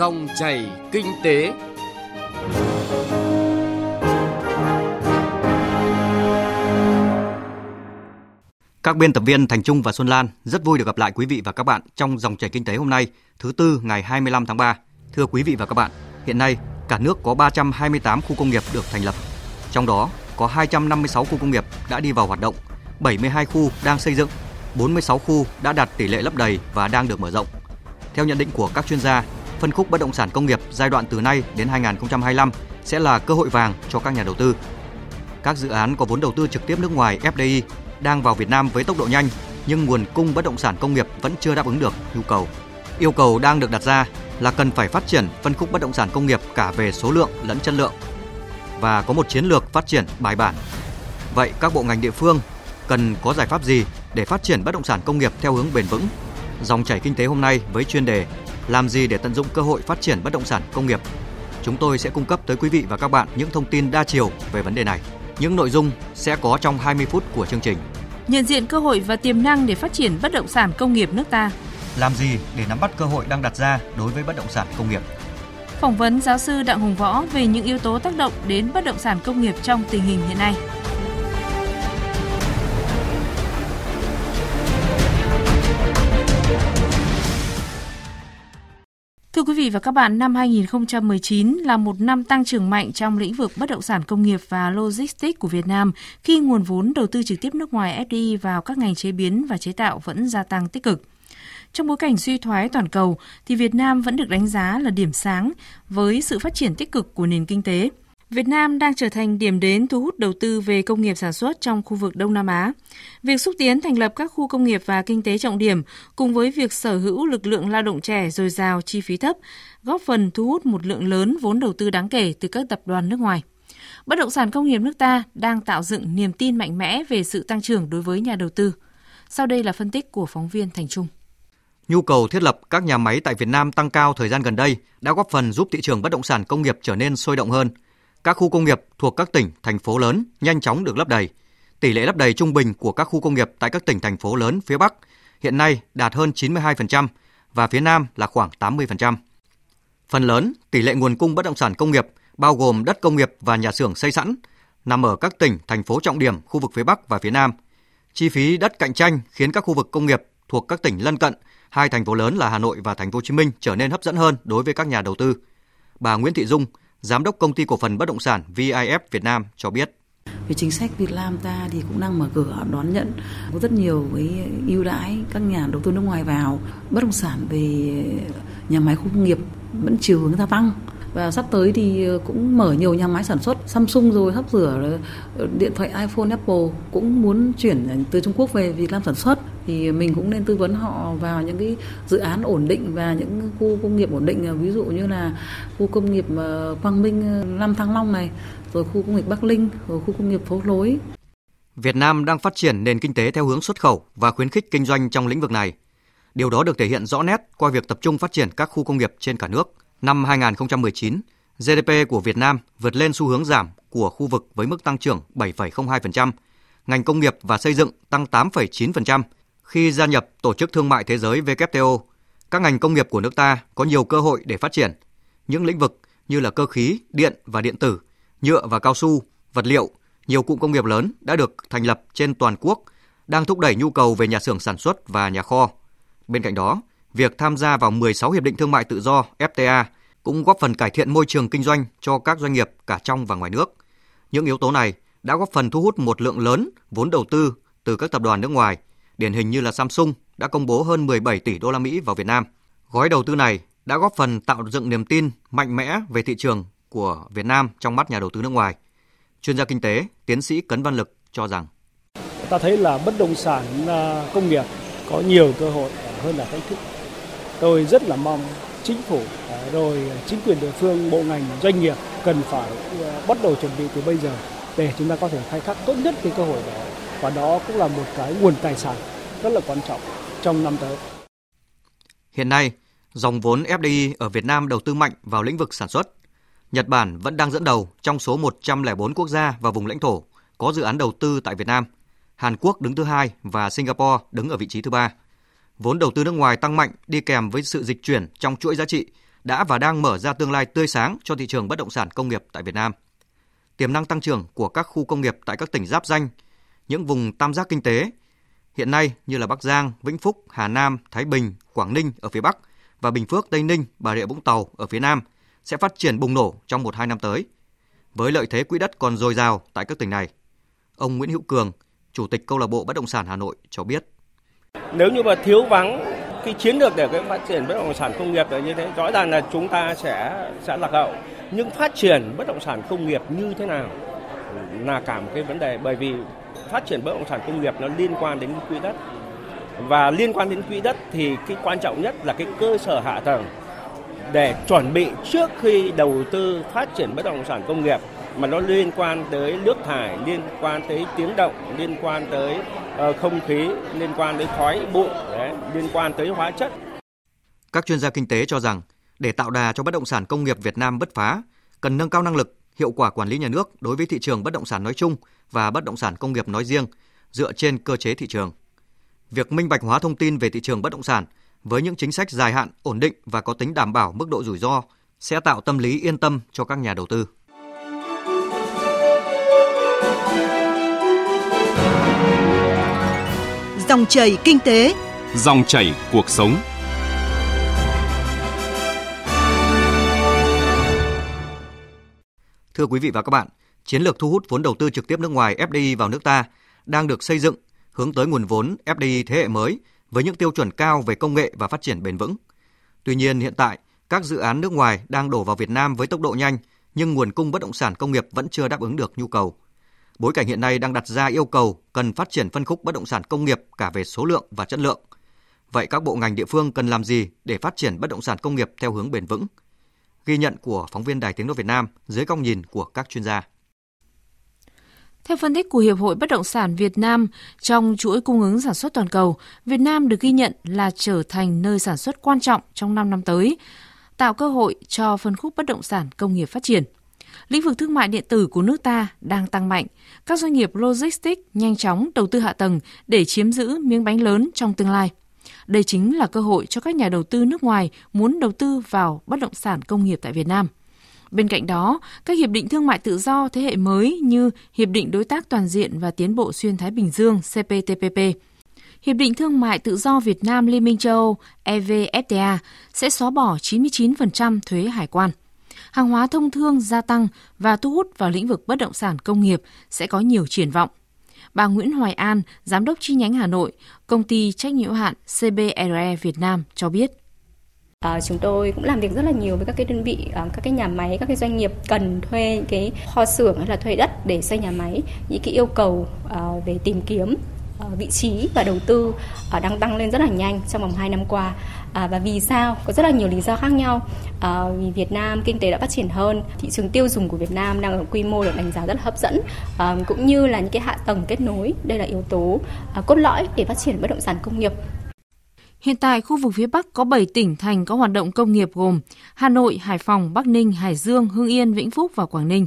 Dòng chảy kinh tế. Các biên tập viên Thành Trung và Xuân Lan rất vui được gặp lại quý vị và các bạn trong dòng chảy kinh tế hôm nay, thứ tư ngày 25 tháng 3. Thưa quý vị và các bạn, hiện nay cả nước có 328 khu công nghiệp được thành lập. Trong đó có 256 khu công nghiệp đã đi vào hoạt động, 72 khu đang xây dựng, 46 khu đã đạt tỷ lệ lấp đầy và đang được mở rộng. Theo nhận định của các chuyên gia, phân khúc bất động sản công nghiệp giai đoạn từ nay đến 2025 sẽ là cơ hội vàng cho các nhà đầu tư. Các dự án có vốn đầu tư trực tiếp nước ngoài FDI đang vào Việt Nam với tốc độ nhanh, nhưng nguồn cung bất động sản công nghiệp vẫn chưa đáp ứng được nhu cầu. Yêu cầu đang được đặt ra là cần phải phát triển phân khúc bất động sản công nghiệp cả về số lượng lẫn chất lượng và có một chiến lược phát triển bài bản. Vậy các bộ ngành địa phương cần có giải pháp gì để phát triển bất động sản công nghiệp theo hướng bền vững? Dòng chảy kinh tế hôm nay với chuyên đề làm gì để tận dụng cơ hội phát triển bất động sản công nghiệp? Chúng tôi sẽ cung cấp tới quý vị và các bạn những thông tin đa chiều về vấn đề này. Những nội dung sẽ có trong 20 phút của chương trình. Nhận diện cơ hội và tiềm năng để phát triển bất động sản công nghiệp nước ta. Làm gì để nắm bắt cơ hội đang đặt ra đối với bất động sản công nghiệp? Phỏng vấn giáo sư Đặng Hùng Võ về những yếu tố tác động đến bất động sản công nghiệp trong tình hình hiện nay. Quý vị và các bạn, năm 2019 là một năm tăng trưởng mạnh trong lĩnh vực bất động sản công nghiệp và logistics của Việt Nam khi nguồn vốn đầu tư trực tiếp nước ngoài FDI vào các ngành chế biến và chế tạo vẫn gia tăng tích cực. Trong bối cảnh suy thoái toàn cầu thì Việt Nam vẫn được đánh giá là điểm sáng với sự phát triển tích cực của nền kinh tế. Việt Nam đang trở thành điểm đến thu hút đầu tư về công nghiệp sản xuất trong khu vực Đông Nam Á. Việc xúc tiến thành lập các khu công nghiệp và kinh tế trọng điểm cùng với việc sở hữu lực lượng lao động trẻ dồi dào chi phí thấp, góp phần thu hút một lượng lớn vốn đầu tư đáng kể từ các tập đoàn nước ngoài. Bất động sản công nghiệp nước ta đang tạo dựng niềm tin mạnh mẽ về sự tăng trưởng đối với nhà đầu tư. Sau đây là phân tích của phóng viên Thành Trung. Nhu cầu thiết lập các nhà máy tại Việt Nam tăng cao thời gian gần đây đã góp phần giúp thị trường bất động sản công nghiệp trở nên sôi động hơn – các khu công nghiệp thuộc các tỉnh, thành phố lớn nhanh chóng được lấp đầy. Tỷ lệ lấp đầy trung bình của các khu công nghiệp tại các tỉnh, thành phố lớn phía Bắc hiện nay đạt hơn 92% và phía Nam là khoảng 80%. Phần lớn, tỷ lệ nguồn cung bất động sản công nghiệp bao gồm đất công nghiệp và nhà xưởng xây sẵn nằm ở các tỉnh, thành phố trọng điểm khu vực phía Bắc và phía Nam. Chi phí đất cạnh tranh khiến các khu vực công nghiệp thuộc các tỉnh lân cận, hai thành phố lớn là Hà Nội và Thành phố Hồ Chí Minh trở nên hấp dẫn hơn đối với các nhà đầu tư. Bà Nguyễn Thị Dung, Giám đốc công ty cổ phần bất động sản VIF Việt Nam cho biết. Về chính sách Việt Nam ta thì cũng đang mở cửa, đón nhận có rất nhiều cái ưu đãi các nhà đầu tư nước ngoài vào. Bất động sản về nhà máy khu công nghiệp vẫn chiều hướng gia tăng. Và sắp tới thì cũng mở nhiều nhà máy sản xuất. Samsung rồi hấp rửa điện thoại iPhone, Apple cũng muốn chuyển từ Trung Quốc về Việt Nam sản xuất thì mình cũng nên tư vấn họ vào những cái dự án ổn định và những khu công nghiệp ổn định ví dụ như là khu công nghiệp ờ, Quang Minh ờ, Nam Thăng Long này rồi khu công nghiệp Bắc Linh rồi khu công nghiệp Phố Lối Việt Nam đang phát triển nền kinh tế theo hướng xuất khẩu và khuyến khích kinh doanh trong lĩnh vực này. Điều đó được thể hiện rõ nét qua việc tập trung phát triển các khu công nghiệp trên cả nước. Năm 2019, GDP của Việt Nam vượt lên xu hướng giảm của khu vực với mức tăng trưởng 7,02%, ngành công nghiệp và xây dựng tăng 8,9%, khi gia nhập Tổ chức Thương mại Thế giới WTO, các ngành công nghiệp của nước ta có nhiều cơ hội để phát triển. Những lĩnh vực như là cơ khí, điện và điện tử, nhựa và cao su, vật liệu, nhiều cụm công nghiệp lớn đã được thành lập trên toàn quốc, đang thúc đẩy nhu cầu về nhà xưởng sản xuất và nhà kho. Bên cạnh đó, việc tham gia vào 16 hiệp định thương mại tự do FTA cũng góp phần cải thiện môi trường kinh doanh cho các doanh nghiệp cả trong và ngoài nước. Những yếu tố này đã góp phần thu hút một lượng lớn vốn đầu tư từ các tập đoàn nước ngoài điển hình như là Samsung đã công bố hơn 17 tỷ đô la Mỹ vào Việt Nam. Gói đầu tư này đã góp phần tạo dựng niềm tin mạnh mẽ về thị trường của Việt Nam trong mắt nhà đầu tư nước ngoài. Chuyên gia kinh tế, tiến sĩ Cấn Văn Lực cho rằng ta thấy là bất động sản à, công nghiệp có nhiều cơ hội hơn là thách thức. Tôi rất là mong chính phủ à, rồi chính quyền địa phương, bộ ngành, doanh nghiệp cần phải à, bắt đầu chuẩn bị từ bây giờ để chúng ta có thể khai thác tốt nhất cái cơ hội đó và đó cũng là một cái nguồn tài sản rất là quan trọng trong năm tới. Hiện nay, dòng vốn FDI ở Việt Nam đầu tư mạnh vào lĩnh vực sản xuất. Nhật Bản vẫn đang dẫn đầu trong số 104 quốc gia và vùng lãnh thổ có dự án đầu tư tại Việt Nam. Hàn Quốc đứng thứ hai và Singapore đứng ở vị trí thứ ba. Vốn đầu tư nước ngoài tăng mạnh đi kèm với sự dịch chuyển trong chuỗi giá trị đã và đang mở ra tương lai tươi sáng cho thị trường bất động sản công nghiệp tại Việt Nam. Tiềm năng tăng trưởng của các khu công nghiệp tại các tỉnh giáp danh, những vùng tam giác kinh tế hiện nay như là Bắc Giang, Vĩnh Phúc, Hà Nam, Thái Bình, Quảng Ninh ở phía Bắc và Bình Phước, Tây Ninh, Bà Rịa Vũng Tàu ở phía Nam sẽ phát triển bùng nổ trong 1-2 năm tới. Với lợi thế quỹ đất còn dồi dào tại các tỉnh này, ông Nguyễn Hữu Cường, Chủ tịch Câu lạc bộ Bất động sản Hà Nội cho biết. Nếu như mà thiếu vắng cái chiến lược để cái phát triển bất động sản công nghiệp là như thế, rõ ràng là chúng ta sẽ sẽ lạc hậu. Nhưng phát triển bất động sản công nghiệp như thế nào là cả một cái vấn đề bởi vì phát triển bất động sản công nghiệp nó liên quan đến quỹ đất và liên quan đến quỹ đất thì cái quan trọng nhất là cái cơ sở hạ tầng để chuẩn bị trước khi đầu tư phát triển bất động sản công nghiệp mà nó liên quan tới nước thải, liên quan tới tiếng động, liên quan tới uh, không khí, liên quan tới khói bụi, đấy, liên quan tới hóa chất. Các chuyên gia kinh tế cho rằng để tạo đà cho bất động sản công nghiệp Việt Nam bứt phá, cần nâng cao năng lực, hiệu quả quản lý nhà nước đối với thị trường bất động sản nói chung và bất động sản công nghiệp nói riêng dựa trên cơ chế thị trường. Việc minh bạch hóa thông tin về thị trường bất động sản với những chính sách dài hạn, ổn định và có tính đảm bảo mức độ rủi ro sẽ tạo tâm lý yên tâm cho các nhà đầu tư. Dòng chảy kinh tế, dòng chảy cuộc sống. Thưa quý vị và các bạn, chiến lược thu hút vốn đầu tư trực tiếp nước ngoài FDI vào nước ta đang được xây dựng hướng tới nguồn vốn FDI thế hệ mới với những tiêu chuẩn cao về công nghệ và phát triển bền vững. Tuy nhiên hiện tại, các dự án nước ngoài đang đổ vào Việt Nam với tốc độ nhanh nhưng nguồn cung bất động sản công nghiệp vẫn chưa đáp ứng được nhu cầu. Bối cảnh hiện nay đang đặt ra yêu cầu cần phát triển phân khúc bất động sản công nghiệp cả về số lượng và chất lượng. Vậy các bộ ngành địa phương cần làm gì để phát triển bất động sản công nghiệp theo hướng bền vững? Ghi nhận của phóng viên Đài Tiếng nói Việt Nam dưới góc nhìn của các chuyên gia. Theo phân tích của Hiệp hội Bất động sản Việt Nam, trong chuỗi cung ứng sản xuất toàn cầu, Việt Nam được ghi nhận là trở thành nơi sản xuất quan trọng trong 5 năm tới, tạo cơ hội cho phân khúc bất động sản công nghiệp phát triển. Lĩnh vực thương mại điện tử của nước ta đang tăng mạnh. Các doanh nghiệp logistics nhanh chóng đầu tư hạ tầng để chiếm giữ miếng bánh lớn trong tương lai. Đây chính là cơ hội cho các nhà đầu tư nước ngoài muốn đầu tư vào bất động sản công nghiệp tại Việt Nam. Bên cạnh đó, các hiệp định thương mại tự do thế hệ mới như Hiệp định Đối tác Toàn diện và Tiến bộ Xuyên Thái Bình Dương CPTPP, Hiệp định Thương mại Tự do Việt Nam Liên minh châu Âu EVFTA sẽ xóa bỏ 99% thuế hải quan. Hàng hóa thông thương gia tăng và thu hút vào lĩnh vực bất động sản công nghiệp sẽ có nhiều triển vọng. Bà Nguyễn Hoài An, Giám đốc chi nhánh Hà Nội, công ty trách nhiệm hữu hạn CBRE Việt Nam cho biết. À, chúng tôi cũng làm việc rất là nhiều với các cái đơn vị, à, các cái nhà máy, các cái doanh nghiệp cần thuê cái kho xưởng hay là thuê đất để xây nhà máy. Những cái yêu cầu à, về tìm kiếm à, vị trí và đầu tư à, đang tăng lên rất là nhanh trong vòng 2 năm qua. À, và vì sao? Có rất là nhiều lý do khác nhau. À, vì Việt Nam kinh tế đã phát triển hơn, thị trường tiêu dùng của Việt Nam đang ở quy mô được đánh giá rất là hấp dẫn, à, cũng như là những cái hạ tầng kết nối. Đây là yếu tố à, cốt lõi để phát triển bất động sản công nghiệp. Hiện tại, khu vực phía Bắc có 7 tỉnh thành có hoạt động công nghiệp gồm Hà Nội, Hải Phòng, Bắc Ninh, Hải Dương, Hưng Yên, Vĩnh Phúc và Quảng Ninh.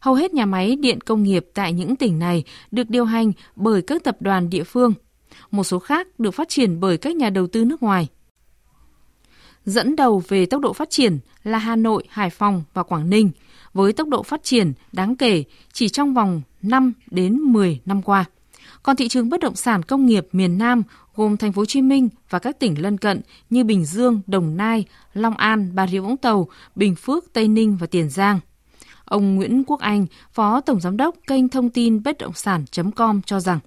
Hầu hết nhà máy điện công nghiệp tại những tỉnh này được điều hành bởi các tập đoàn địa phương. Một số khác được phát triển bởi các nhà đầu tư nước ngoài. Dẫn đầu về tốc độ phát triển là Hà Nội, Hải Phòng và Quảng Ninh, với tốc độ phát triển đáng kể chỉ trong vòng 5 đến 10 năm qua. Còn thị trường bất động sản công nghiệp miền Nam gồm thành phố Hồ Chí Minh và các tỉnh lân cận như Bình Dương, Đồng Nai, Long An, Bà Rịa Vũng Tàu, Bình Phước, Tây Ninh và Tiền Giang. Ông Nguyễn Quốc Anh, Phó Tổng Giám đốc kênh thông tin bất động sản.com cho rằng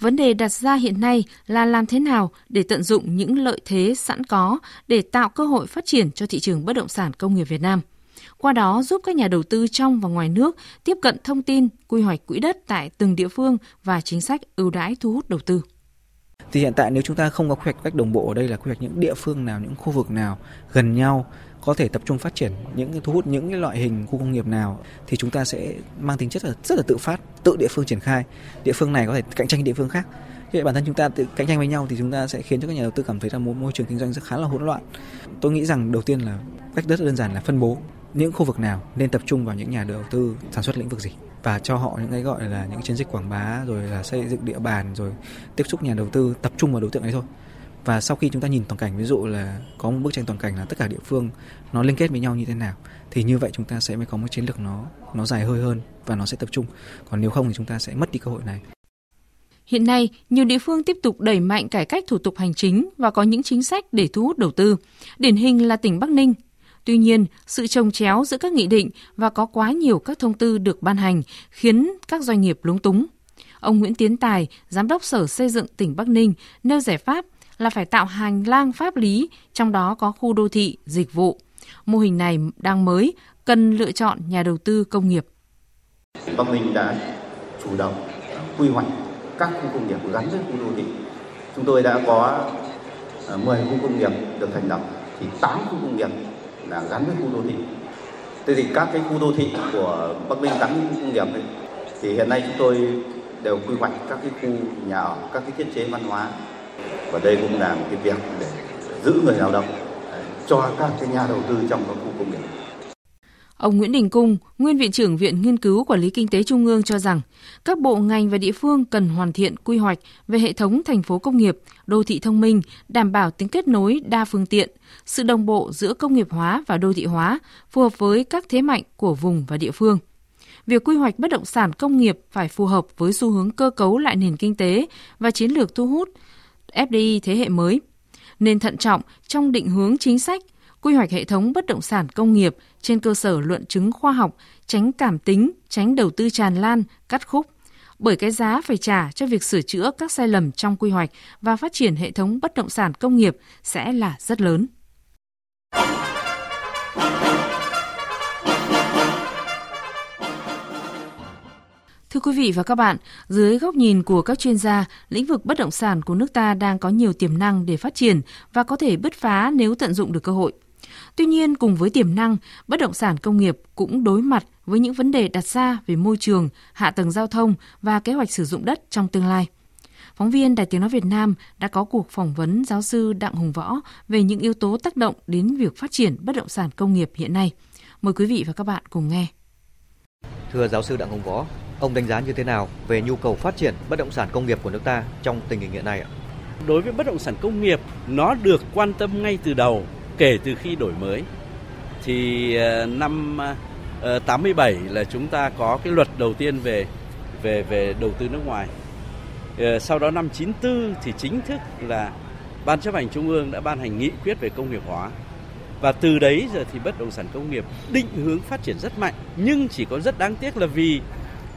Vấn đề đặt ra hiện nay là làm thế nào để tận dụng những lợi thế sẵn có để tạo cơ hội phát triển cho thị trường bất động sản công nghiệp Việt Nam. Qua đó giúp các nhà đầu tư trong và ngoài nước tiếp cận thông tin, quy hoạch quỹ đất tại từng địa phương và chính sách ưu đãi thu hút đầu tư. Thì hiện tại nếu chúng ta không có quy hoạch cách đồng bộ ở đây là quy hoạch những địa phương nào, những khu vực nào gần nhau có thể tập trung phát triển những thu hút những cái loại hình khu công nghiệp nào thì chúng ta sẽ mang tính chất là rất là tự phát, tự địa phương triển khai. Địa phương này có thể cạnh tranh địa phương khác. Vậy bản thân chúng ta tự cạnh tranh với nhau thì chúng ta sẽ khiến cho các nhà đầu tư cảm thấy là một môi trường kinh doanh rất khá là hỗn loạn. Tôi nghĩ rằng đầu tiên là cách rất đơn giản là phân bố những khu vực nào nên tập trung vào những nhà đầu tư sản xuất lĩnh vực gì và cho họ những cái gọi là những chiến dịch quảng bá rồi là xây dựng địa bàn rồi tiếp xúc nhà đầu tư tập trung vào đối tượng ấy thôi và sau khi chúng ta nhìn toàn cảnh ví dụ là có một bức tranh toàn cảnh là tất cả địa phương nó liên kết với nhau như thế nào thì như vậy chúng ta sẽ mới có một chiến lược nó nó dài hơi hơn và nó sẽ tập trung còn nếu không thì chúng ta sẽ mất đi cơ hội này Hiện nay, nhiều địa phương tiếp tục đẩy mạnh cải cách thủ tục hành chính và có những chính sách để thu hút đầu tư. Điển hình là tỉnh Bắc Ninh. Tuy nhiên, sự trồng chéo giữa các nghị định và có quá nhiều các thông tư được ban hành khiến các doanh nghiệp lúng túng. Ông Nguyễn Tiến Tài, Giám đốc Sở Xây dựng tỉnh Bắc Ninh, nêu giải pháp là phải tạo hành lang pháp lý, trong đó có khu đô thị, dịch vụ. Mô hình này đang mới, cần lựa chọn nhà đầu tư công nghiệp. Bắc Ninh đã chủ động quy hoạch các khu công nghiệp gắn với khu đô thị. Chúng tôi đã có à, 10 khu công nghiệp được thành lập thì 8 khu công nghiệp là gắn với khu đô thị. Thế thì các cái khu đô thị của Bắc Ninh gắn với công nghiệp ấy, thì hiện nay chúng tôi đều quy hoạch các cái khu nhà ở, các cái thiết chế văn hóa và đây cũng là một cái việc để giữ người lao động cho các cái nhà đầu tư trong các khu công nghiệp. Ông Nguyễn Đình Cung, nguyên viện trưởng Viện Nghiên cứu Quản lý Kinh tế Trung ương cho rằng, các bộ ngành và địa phương cần hoàn thiện quy hoạch về hệ thống thành phố công nghiệp, đô thị thông minh, đảm bảo tính kết nối đa phương tiện, sự đồng bộ giữa công nghiệp hóa và đô thị hóa, phù hợp với các thế mạnh của vùng và địa phương. Việc quy hoạch bất động sản công nghiệp phải phù hợp với xu hướng cơ cấu lại nền kinh tế và chiến lược thu hút FDI thế hệ mới, nên thận trọng trong định hướng chính sách, quy hoạch hệ thống bất động sản công nghiệp trên cơ sở luận chứng khoa học, tránh cảm tính, tránh đầu tư tràn lan, cắt khúc. Bởi cái giá phải trả cho việc sửa chữa các sai lầm trong quy hoạch và phát triển hệ thống bất động sản công nghiệp sẽ là rất lớn. Thưa quý vị và các bạn, dưới góc nhìn của các chuyên gia, lĩnh vực bất động sản của nước ta đang có nhiều tiềm năng để phát triển và có thể bứt phá nếu tận dụng được cơ hội. Tuy nhiên, cùng với tiềm năng, bất động sản công nghiệp cũng đối mặt với những vấn đề đặt ra về môi trường, hạ tầng giao thông và kế hoạch sử dụng đất trong tương lai. Phóng viên Đài Tiếng Nói Việt Nam đã có cuộc phỏng vấn giáo sư Đặng Hùng Võ về những yếu tố tác động đến việc phát triển bất động sản công nghiệp hiện nay. Mời quý vị và các bạn cùng nghe. Thưa giáo sư Đặng Hùng Võ, ông đánh giá như thế nào về nhu cầu phát triển bất động sản công nghiệp của nước ta trong tình hình hiện nay ạ? Đối với bất động sản công nghiệp, nó được quan tâm ngay từ đầu kể từ khi đổi mới thì ờ, năm ờ, 87 là chúng ta có cái luật đầu tiên về về về đầu tư nước ngoài. Ờ, sau đó năm 94 thì chính thức là Ban chấp hành Trung ương đã ban hành nghị quyết về công nghiệp hóa. Và từ đấy giờ thì bất động sản công nghiệp định hướng phát triển rất mạnh, nhưng chỉ có rất đáng tiếc là vì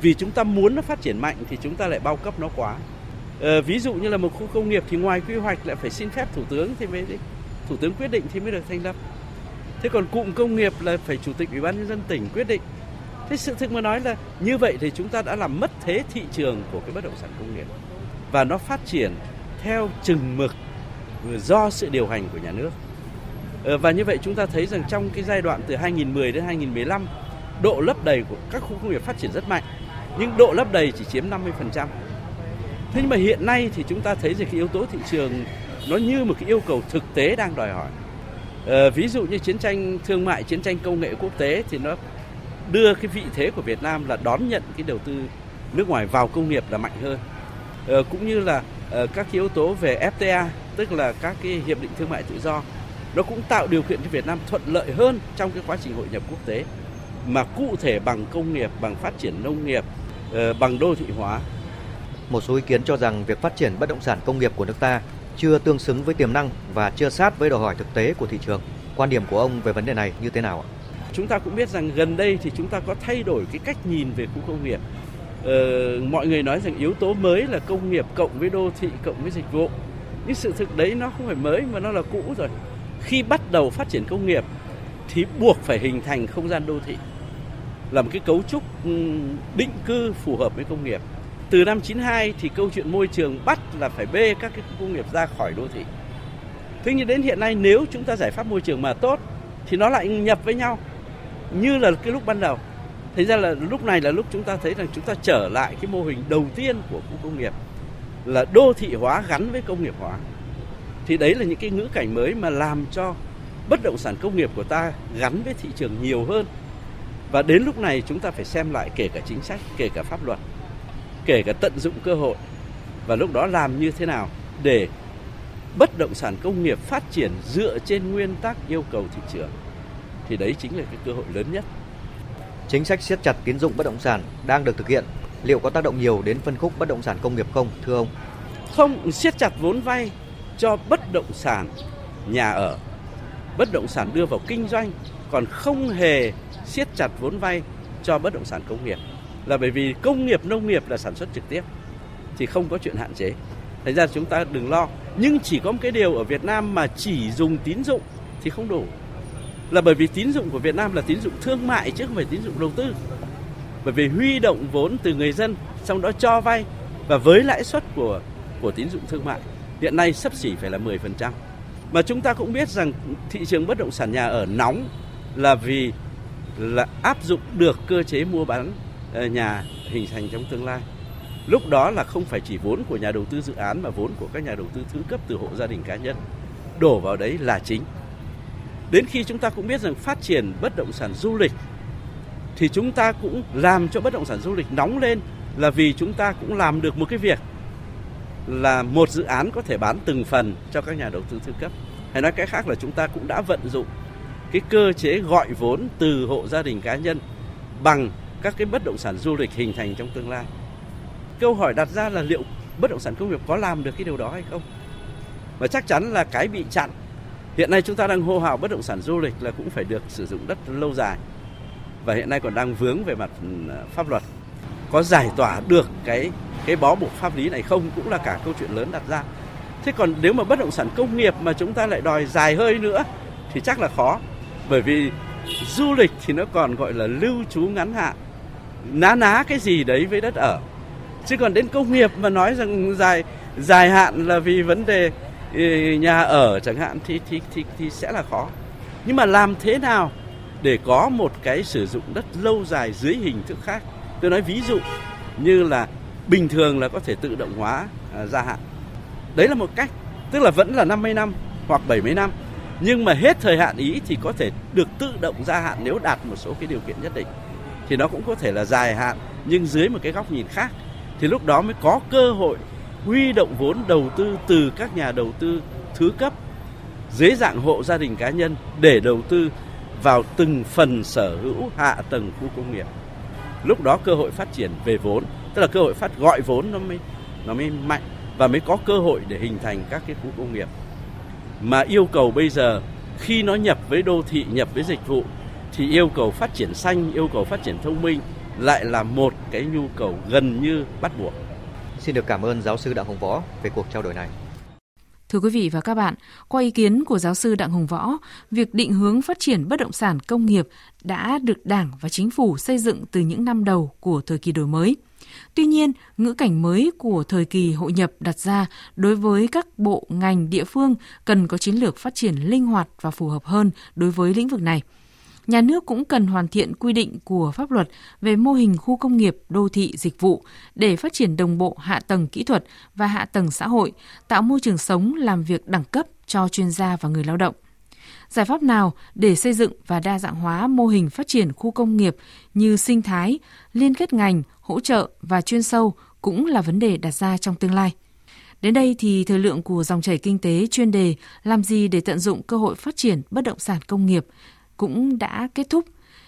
vì chúng ta muốn nó phát triển mạnh thì chúng ta lại bao cấp nó quá. Ờ, ví dụ như là một khu công nghiệp thì ngoài quy hoạch lại phải xin phép thủ tướng thì mới thủ tướng quyết định thì mới được thành lập. Thế còn cụm công nghiệp là phải chủ tịch ủy ban nhân dân tỉnh quyết định. Thế sự thực mà nói là như vậy thì chúng ta đã làm mất thế thị trường của cái bất động sản công nghiệp. Và nó phát triển theo chừng mực do sự điều hành của nhà nước. Ờ, và như vậy chúng ta thấy rằng trong cái giai đoạn từ 2010 đến 2015 độ lấp đầy của các khu công nghiệp phát triển rất mạnh, nhưng độ lấp đầy chỉ chiếm 50%. Thế nhưng mà hiện nay thì chúng ta thấy rằng cái yếu tố thị trường nó như một cái yêu cầu thực tế đang đòi hỏi. Ờ, ví dụ như chiến tranh thương mại chiến tranh công nghệ quốc tế thì nó đưa cái vị thế của Việt Nam là đón nhận cái đầu tư nước ngoài vào công nghiệp là mạnh hơn. Ờ, cũng như là ờ, các yếu tố về FTA tức là các cái hiệp định thương mại tự do nó cũng tạo điều kiện cho Việt Nam thuận lợi hơn trong cái quá trình hội nhập quốc tế mà cụ thể bằng công nghiệp bằng phát triển nông nghiệp ờ, bằng đô thị hóa. Một số ý kiến cho rằng việc phát triển bất động sản công nghiệp của nước ta chưa tương xứng với tiềm năng và chưa sát với đòi hỏi thực tế của thị trường. Quan điểm của ông về vấn đề này như thế nào ạ? Chúng ta cũng biết rằng gần đây thì chúng ta có thay đổi cái cách nhìn về khu công nghiệp. Ờ, mọi người nói rằng yếu tố mới là công nghiệp cộng với đô thị cộng với dịch vụ. Nhưng sự thực đấy nó không phải mới mà nó là cũ rồi. Khi bắt đầu phát triển công nghiệp thì buộc phải hình thành không gian đô thị là một cái cấu trúc định cư phù hợp với công nghiệp từ năm 92 thì câu chuyện môi trường bắt là phải bê các cái công nghiệp ra khỏi đô thị. Thế nhưng đến hiện nay nếu chúng ta giải pháp môi trường mà tốt thì nó lại nhập với nhau như là cái lúc ban đầu. Thế ra là lúc này là lúc chúng ta thấy rằng chúng ta trở lại cái mô hình đầu tiên của khu công nghiệp là đô thị hóa gắn với công nghiệp hóa. Thì đấy là những cái ngữ cảnh mới mà làm cho bất động sản công nghiệp của ta gắn với thị trường nhiều hơn. Và đến lúc này chúng ta phải xem lại kể cả chính sách, kể cả pháp luật kể cả tận dụng cơ hội và lúc đó làm như thế nào để bất động sản công nghiệp phát triển dựa trên nguyên tắc yêu cầu thị trường thì đấy chính là cái cơ hội lớn nhất. Chính sách siết chặt tín dụng bất động sản đang được thực hiện, liệu có tác động nhiều đến phân khúc bất động sản công nghiệp không, thưa ông? Không siết chặt vốn vay cho bất động sản nhà ở, bất động sản đưa vào kinh doanh, còn không hề siết chặt vốn vay cho bất động sản công nghiệp là bởi vì công nghiệp nông nghiệp là sản xuất trực tiếp thì không có chuyện hạn chế. Thành ra chúng ta đừng lo. Nhưng chỉ có một cái điều ở Việt Nam mà chỉ dùng tín dụng thì không đủ. Là bởi vì tín dụng của Việt Nam là tín dụng thương mại chứ không phải tín dụng đầu tư. Bởi vì huy động vốn từ người dân, trong đó cho vay và với lãi suất của của tín dụng thương mại hiện nay sấp xỉ phải là 10%. Mà chúng ta cũng biết rằng thị trường bất động sản nhà ở nóng là vì là áp dụng được cơ chế mua bán Ờ, nhà hình thành trong tương lai. Lúc đó là không phải chỉ vốn của nhà đầu tư dự án mà vốn của các nhà đầu tư thứ cấp từ hộ gia đình cá nhân đổ vào đấy là chính. Đến khi chúng ta cũng biết rằng phát triển bất động sản du lịch thì chúng ta cũng làm cho bất động sản du lịch nóng lên là vì chúng ta cũng làm được một cái việc là một dự án có thể bán từng phần cho các nhà đầu tư thứ cấp. Hay nói cách khác là chúng ta cũng đã vận dụng cái cơ chế gọi vốn từ hộ gia đình cá nhân bằng các cái bất động sản du lịch hình thành trong tương lai. Câu hỏi đặt ra là liệu bất động sản công nghiệp có làm được cái điều đó hay không? Và chắc chắn là cái bị chặn. Hiện nay chúng ta đang hô hào bất động sản du lịch là cũng phải được sử dụng đất lâu dài. Và hiện nay còn đang vướng về mặt ừ, pháp luật. Có giải tỏa được cái cái bó buộc pháp lý này không cũng là cả câu chuyện lớn đặt ra. Thế còn nếu mà bất động sản công nghiệp mà chúng ta lại đòi dài hơi nữa thì chắc là khó bởi vì du lịch thì nó còn gọi là lưu trú ngắn hạn ná ná cái gì đấy với đất ở. Chứ còn đến công nghiệp mà nói rằng dài dài hạn là vì vấn đề ừ, nhà ở chẳng hạn thì thì thì thì sẽ là khó. Nhưng mà làm thế nào để có một cái sử dụng đất lâu dài dưới hình thức khác? Tôi nói ví dụ như là bình thường là có thể tự động hóa à, gia hạn. Đấy là một cách tức là vẫn là 50 năm hoặc 70 năm. Nhưng mà hết thời hạn ý thì có thể được tự động gia hạn nếu đạt một số cái điều kiện nhất định thì nó cũng có thể là dài hạn nhưng dưới một cái góc nhìn khác thì lúc đó mới có cơ hội huy động vốn đầu tư từ các nhà đầu tư thứ cấp dưới dạng hộ gia đình cá nhân để đầu tư vào từng phần sở hữu hạ tầng khu công nghiệp. Lúc đó cơ hội phát triển về vốn, tức là cơ hội phát gọi vốn nó mới nó mới mạnh và mới có cơ hội để hình thành các cái khu công nghiệp mà yêu cầu bây giờ khi nó nhập với đô thị nhập với dịch vụ thì yêu cầu phát triển xanh yêu cầu phát triển thông minh lại là một cái nhu cầu gần như bắt buộc xin được cảm ơn giáo sư đặng hồng võ về cuộc trao đổi này Thưa quý vị và các bạn, qua ý kiến của giáo sư Đặng Hồng Võ, việc định hướng phát triển bất động sản công nghiệp đã được Đảng và Chính phủ xây dựng từ những năm đầu của thời kỳ đổi mới. Tuy nhiên, ngữ cảnh mới của thời kỳ hội nhập đặt ra đối với các bộ ngành địa phương cần có chiến lược phát triển linh hoạt và phù hợp hơn đối với lĩnh vực này. Nhà nước cũng cần hoàn thiện quy định của pháp luật về mô hình khu công nghiệp, đô thị, dịch vụ để phát triển đồng bộ hạ tầng kỹ thuật và hạ tầng xã hội, tạo môi trường sống làm việc đẳng cấp cho chuyên gia và người lao động. Giải pháp nào để xây dựng và đa dạng hóa mô hình phát triển khu công nghiệp như sinh thái, liên kết ngành, hỗ trợ và chuyên sâu cũng là vấn đề đặt ra trong tương lai. Đến đây thì thời lượng của dòng chảy kinh tế chuyên đề làm gì để tận dụng cơ hội phát triển bất động sản công nghiệp cũng đã kết thúc.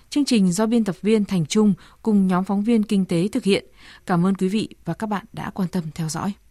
Chương trình do biên tập viên Thành Trung cùng nhóm phóng viên kinh tế thực hiện. Cảm ơn quý vị và các bạn đã quan tâm theo dõi.